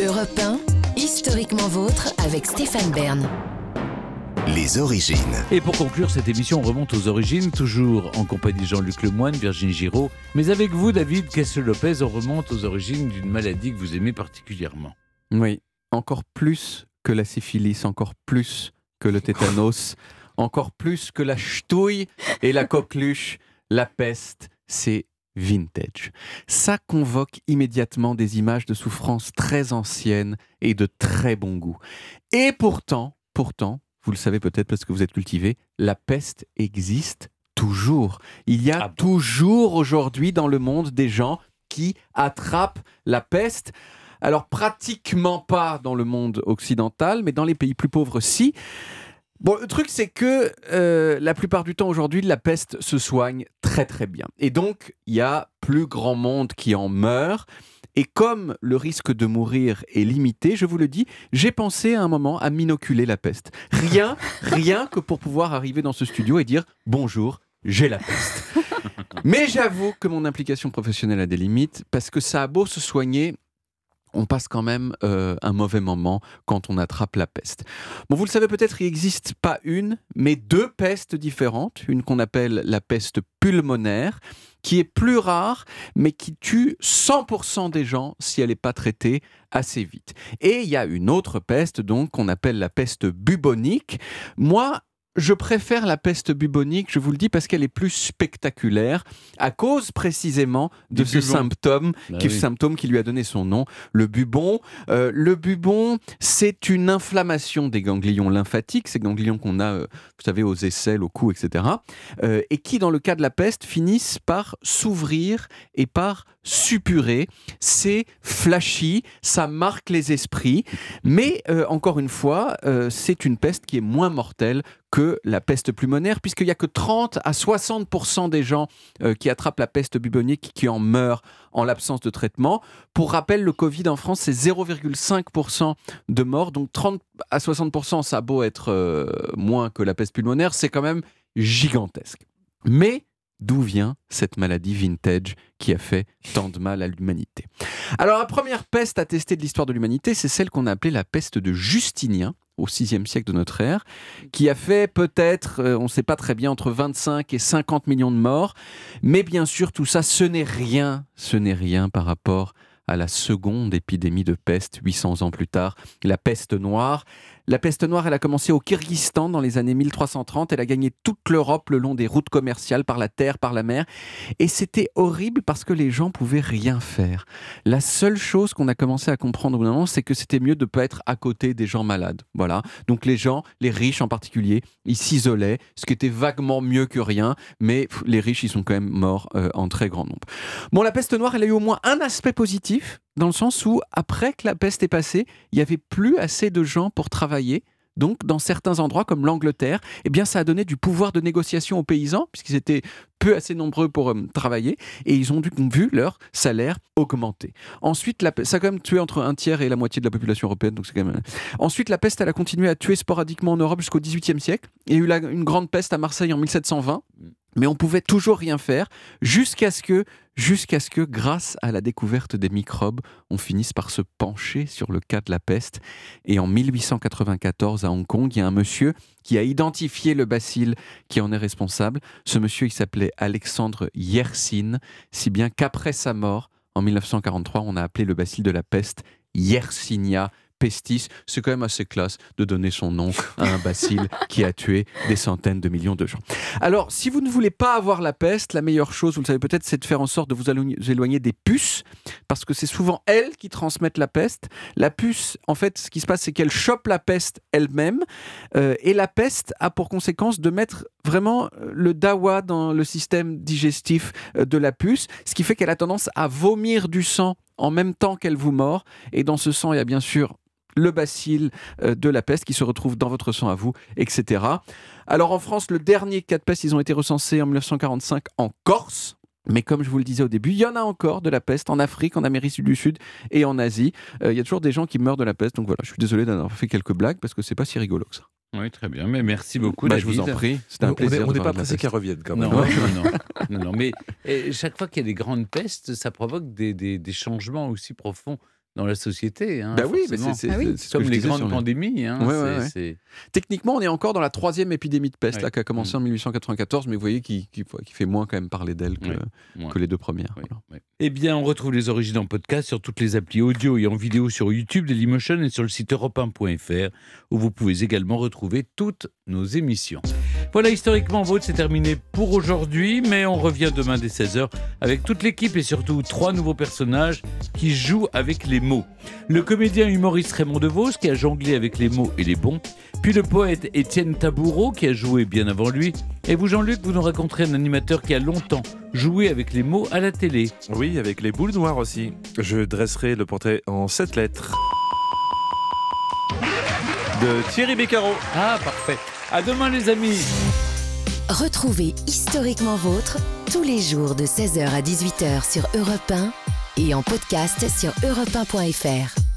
Europe 1, historiquement vôtre avec Stéphane Bern. Les origines. Et pour conclure cette émission, on remonte aux origines, toujours en compagnie de Jean-Luc Lemoyne, Virginie Giraud. Mais avec vous, David Kessel-Lopez, on remonte aux origines d'une maladie que vous aimez particulièrement. Oui, encore plus que la syphilis, encore plus que le tétanos, encore plus que la ch'touille et la coqueluche, la peste, c'est vintage. Ça convoque immédiatement des images de souffrance très anciennes et de très bon goût. Et pourtant, pourtant, vous le savez peut-être parce que vous êtes cultivé, la peste existe toujours. Il y a Ah bon? toujours aujourd'hui dans le monde des gens qui attrapent la peste. Alors pratiquement pas dans le monde occidental, mais dans les pays plus pauvres, si. Bon, le truc, c'est que euh, la plupart du temps aujourd'hui, la peste se soigne très très bien. Et donc, il y a plus grand monde qui en meurt. Et comme le risque de mourir est limité, je vous le dis, j'ai pensé à un moment à m'inoculer la peste. Rien, rien que pour pouvoir arriver dans ce studio et dire bonjour, j'ai la peste. Mais j'avoue que mon implication professionnelle a des limites parce que ça a beau se soigner, on passe quand même euh, un mauvais moment quand on attrape la peste. Bon, vous le savez peut-être, il n'existe pas une, mais deux pestes différentes. Une qu'on appelle la peste pulmonaire, qui est plus rare, mais qui tue 100% des gens si elle n'est pas traitée assez vite. Et il y a une autre peste, donc, qu'on appelle la peste bubonique. Moi, je préfère la peste bubonique, je vous le dis, parce qu'elle est plus spectaculaire, à cause précisément de ce symptôme Bah qui, oui. symptôme qui lui a donné son nom, le bubon. Euh, le bubon, c'est une inflammation des ganglions lymphatiques, ces ganglions qu'on a, euh, vous savez, aux aisselles, au cou, etc. euh, et qui, dans le cas de la peste, finissent par s'ouvrir et par suppurer. C'est flashy, ça marque les esprits, mais euh, encore une fois, euh, c'est une peste qui est moins mortelle que la peste pulmonaire, puisqu'il n'y a que 30 à 60% des gens euh, qui attrapent la peste bubonique qui en meurent en l'absence de traitement. Pour rappel, le Covid en France, c'est 0,5% de morts, donc 30 à 60%, ça a beau être moins que la peste pulmonaire, c'est quand même gigantesque. Mais d'où vient cette maladie vintage qui a fait tant de mal à l'humanité? Alors la première peste attestée de l'histoire de l'humanité, c'est celle qu'on a appelée la peste de Justinien au 6e siècle de notre ère, qui a fait peut-être, euh, on ne sait pas très bien, entre 25 et 50 millions de morts. Mais bien sûr, tout ça, ce n'est rien, ce n'est rien par rapport à la seconde épidémie de peste, 800 ans plus tard, la peste noire. La peste noire, elle a commencé au Kyrgyzstan dans les années 1330. Elle a gagné toute l'Europe le long des routes commerciales, par la terre, par la mer. Et c'était horrible parce que les gens pouvaient rien faire. La seule chose qu'on a commencé à comprendre au bout d'un moment, c'est que c'était mieux de ne pas être à côté des gens malades. Voilà. Donc les gens, les riches en particulier, ils s'isolaient, ce qui était vaguement mieux que rien. Mais les riches, ils sont quand même morts euh, en très grand nombre. Bon, la peste noire, elle a eu au moins un aspect positif, dans le sens où, après que la peste est passée, il n'y avait plus assez de gens pour travailler. Donc, dans certains endroits, comme l'Angleterre, eh bien, ça a donné du pouvoir de négociation aux paysans, puisqu'ils étaient peu assez nombreux pour euh, travailler, et ils ont dû- vu leur salaire augmenter. Ensuite, la, ça a quand même tué entre un tiers et la moitié de la population européenne, donc même... Ensuite, la peste, a continué à tuer sporadiquement en Europe jusqu'au XVIIIe siècle. Il y a eu une grande peste à Marseille en 1720, mais on pouvait toujours rien faire, jusqu'à ce que, jusqu'à ce que, grâce à la découverte des microbes, on finisse par se pencher sur le cas de la peste. Et en 1894, à Hong Kong, il y a un monsieur qui a identifié le bacille qui en est responsable. Ce monsieur, il s'appelait Alexandre Yersin, si bien qu'après sa mort, en 1943, on a appelé le bacille de la peste Yersinia pestis. C'est quand même assez classe de donner son nom à un bacille qui a tué des centaines de millions de gens. Alors, si vous ne voulez pas avoir la peste, la meilleure chose, vous le savez peut-être, c'est de faire en sorte de vous éloigner- des puces, parce que c'est souvent elles qui transmettent la peste. La puce, en fait, ce qui se passe, c'est qu'elle chope la peste elle-même, euh, et la peste a pour conséquence de mettre vraiment euh, le dawa dans le système digestif euh, de la puce, ce qui fait qu'elle a tendance à vomir du sang en même temps qu'elle vous mord, et dans ce sang, il y a bien sûr le bacille euh, de la peste qui se retrouve dans votre sang à vous, etc. Alors en France, le dernier cas de peste, ils ont été recensés en 1945 en Corse. Mais comme je vous le disais au début, il y en a encore de la peste en Afrique, en Amérique du Sud et en Asie. Euh, il y a toujours des gens qui meurent de la peste. Donc voilà, je suis désolé d'avoir fait quelques blagues parce que c'est pas si rigolo que ça. Oui, très bien. Mais merci beaucoup, Bah, je vous en prie, c'était un On plaisir. n'est de pas parler de la pressé peste. qu'elle revienne quand même. Non, non, non, non, non. Mais chaque fois qu'il y a des grandes pestes, ça provoque des, des- des changements aussi profonds dans la société. Hein, bah oui, mais c'est Ah oui. comme les grandes pandémies. hein, Ouais, ouais, c'est- ouais. c'est- Techniquement, on est encore dans la troisième épidémie de peste Ouais. là, qui a commencé en 1894, mais vous voyez qui, qui, qui fait moins quand même parler d'elle que, Ouais, moins. que les deux premières. Voilà. Eh bien, on retrouve les origines en podcast sur toutes les applis audio et en vidéo sur YouTube Dailymotion et sur le site europe1.fr où vous pouvez également retrouver toutes nos émissions. Voilà, historiquement vôtre, c'est terminé pour aujourd'hui, mais on revient demain dès 16h avec toute l'équipe et surtout trois nouveaux personnages qui jouent avec les mots. Le comédien humoriste Raymond DeVos qui a jonglé avec les mots et les bons, puis le poète Étienne Taboureau qui a joué bien avant lui, et vous Jean-Luc, vous nous raconterez un animateur qui a longtemps joué avec les mots à la télé. Oui, avec les boules noires aussi. Je dresserai le portrait en sept lettres. De Thierry Beccaro. Ah, parfait. À demain, les amis. Retrouvez Historiquement Vôtre tous les jours de 16h à 18h sur Europe 1 et en podcast sur europe1.fr.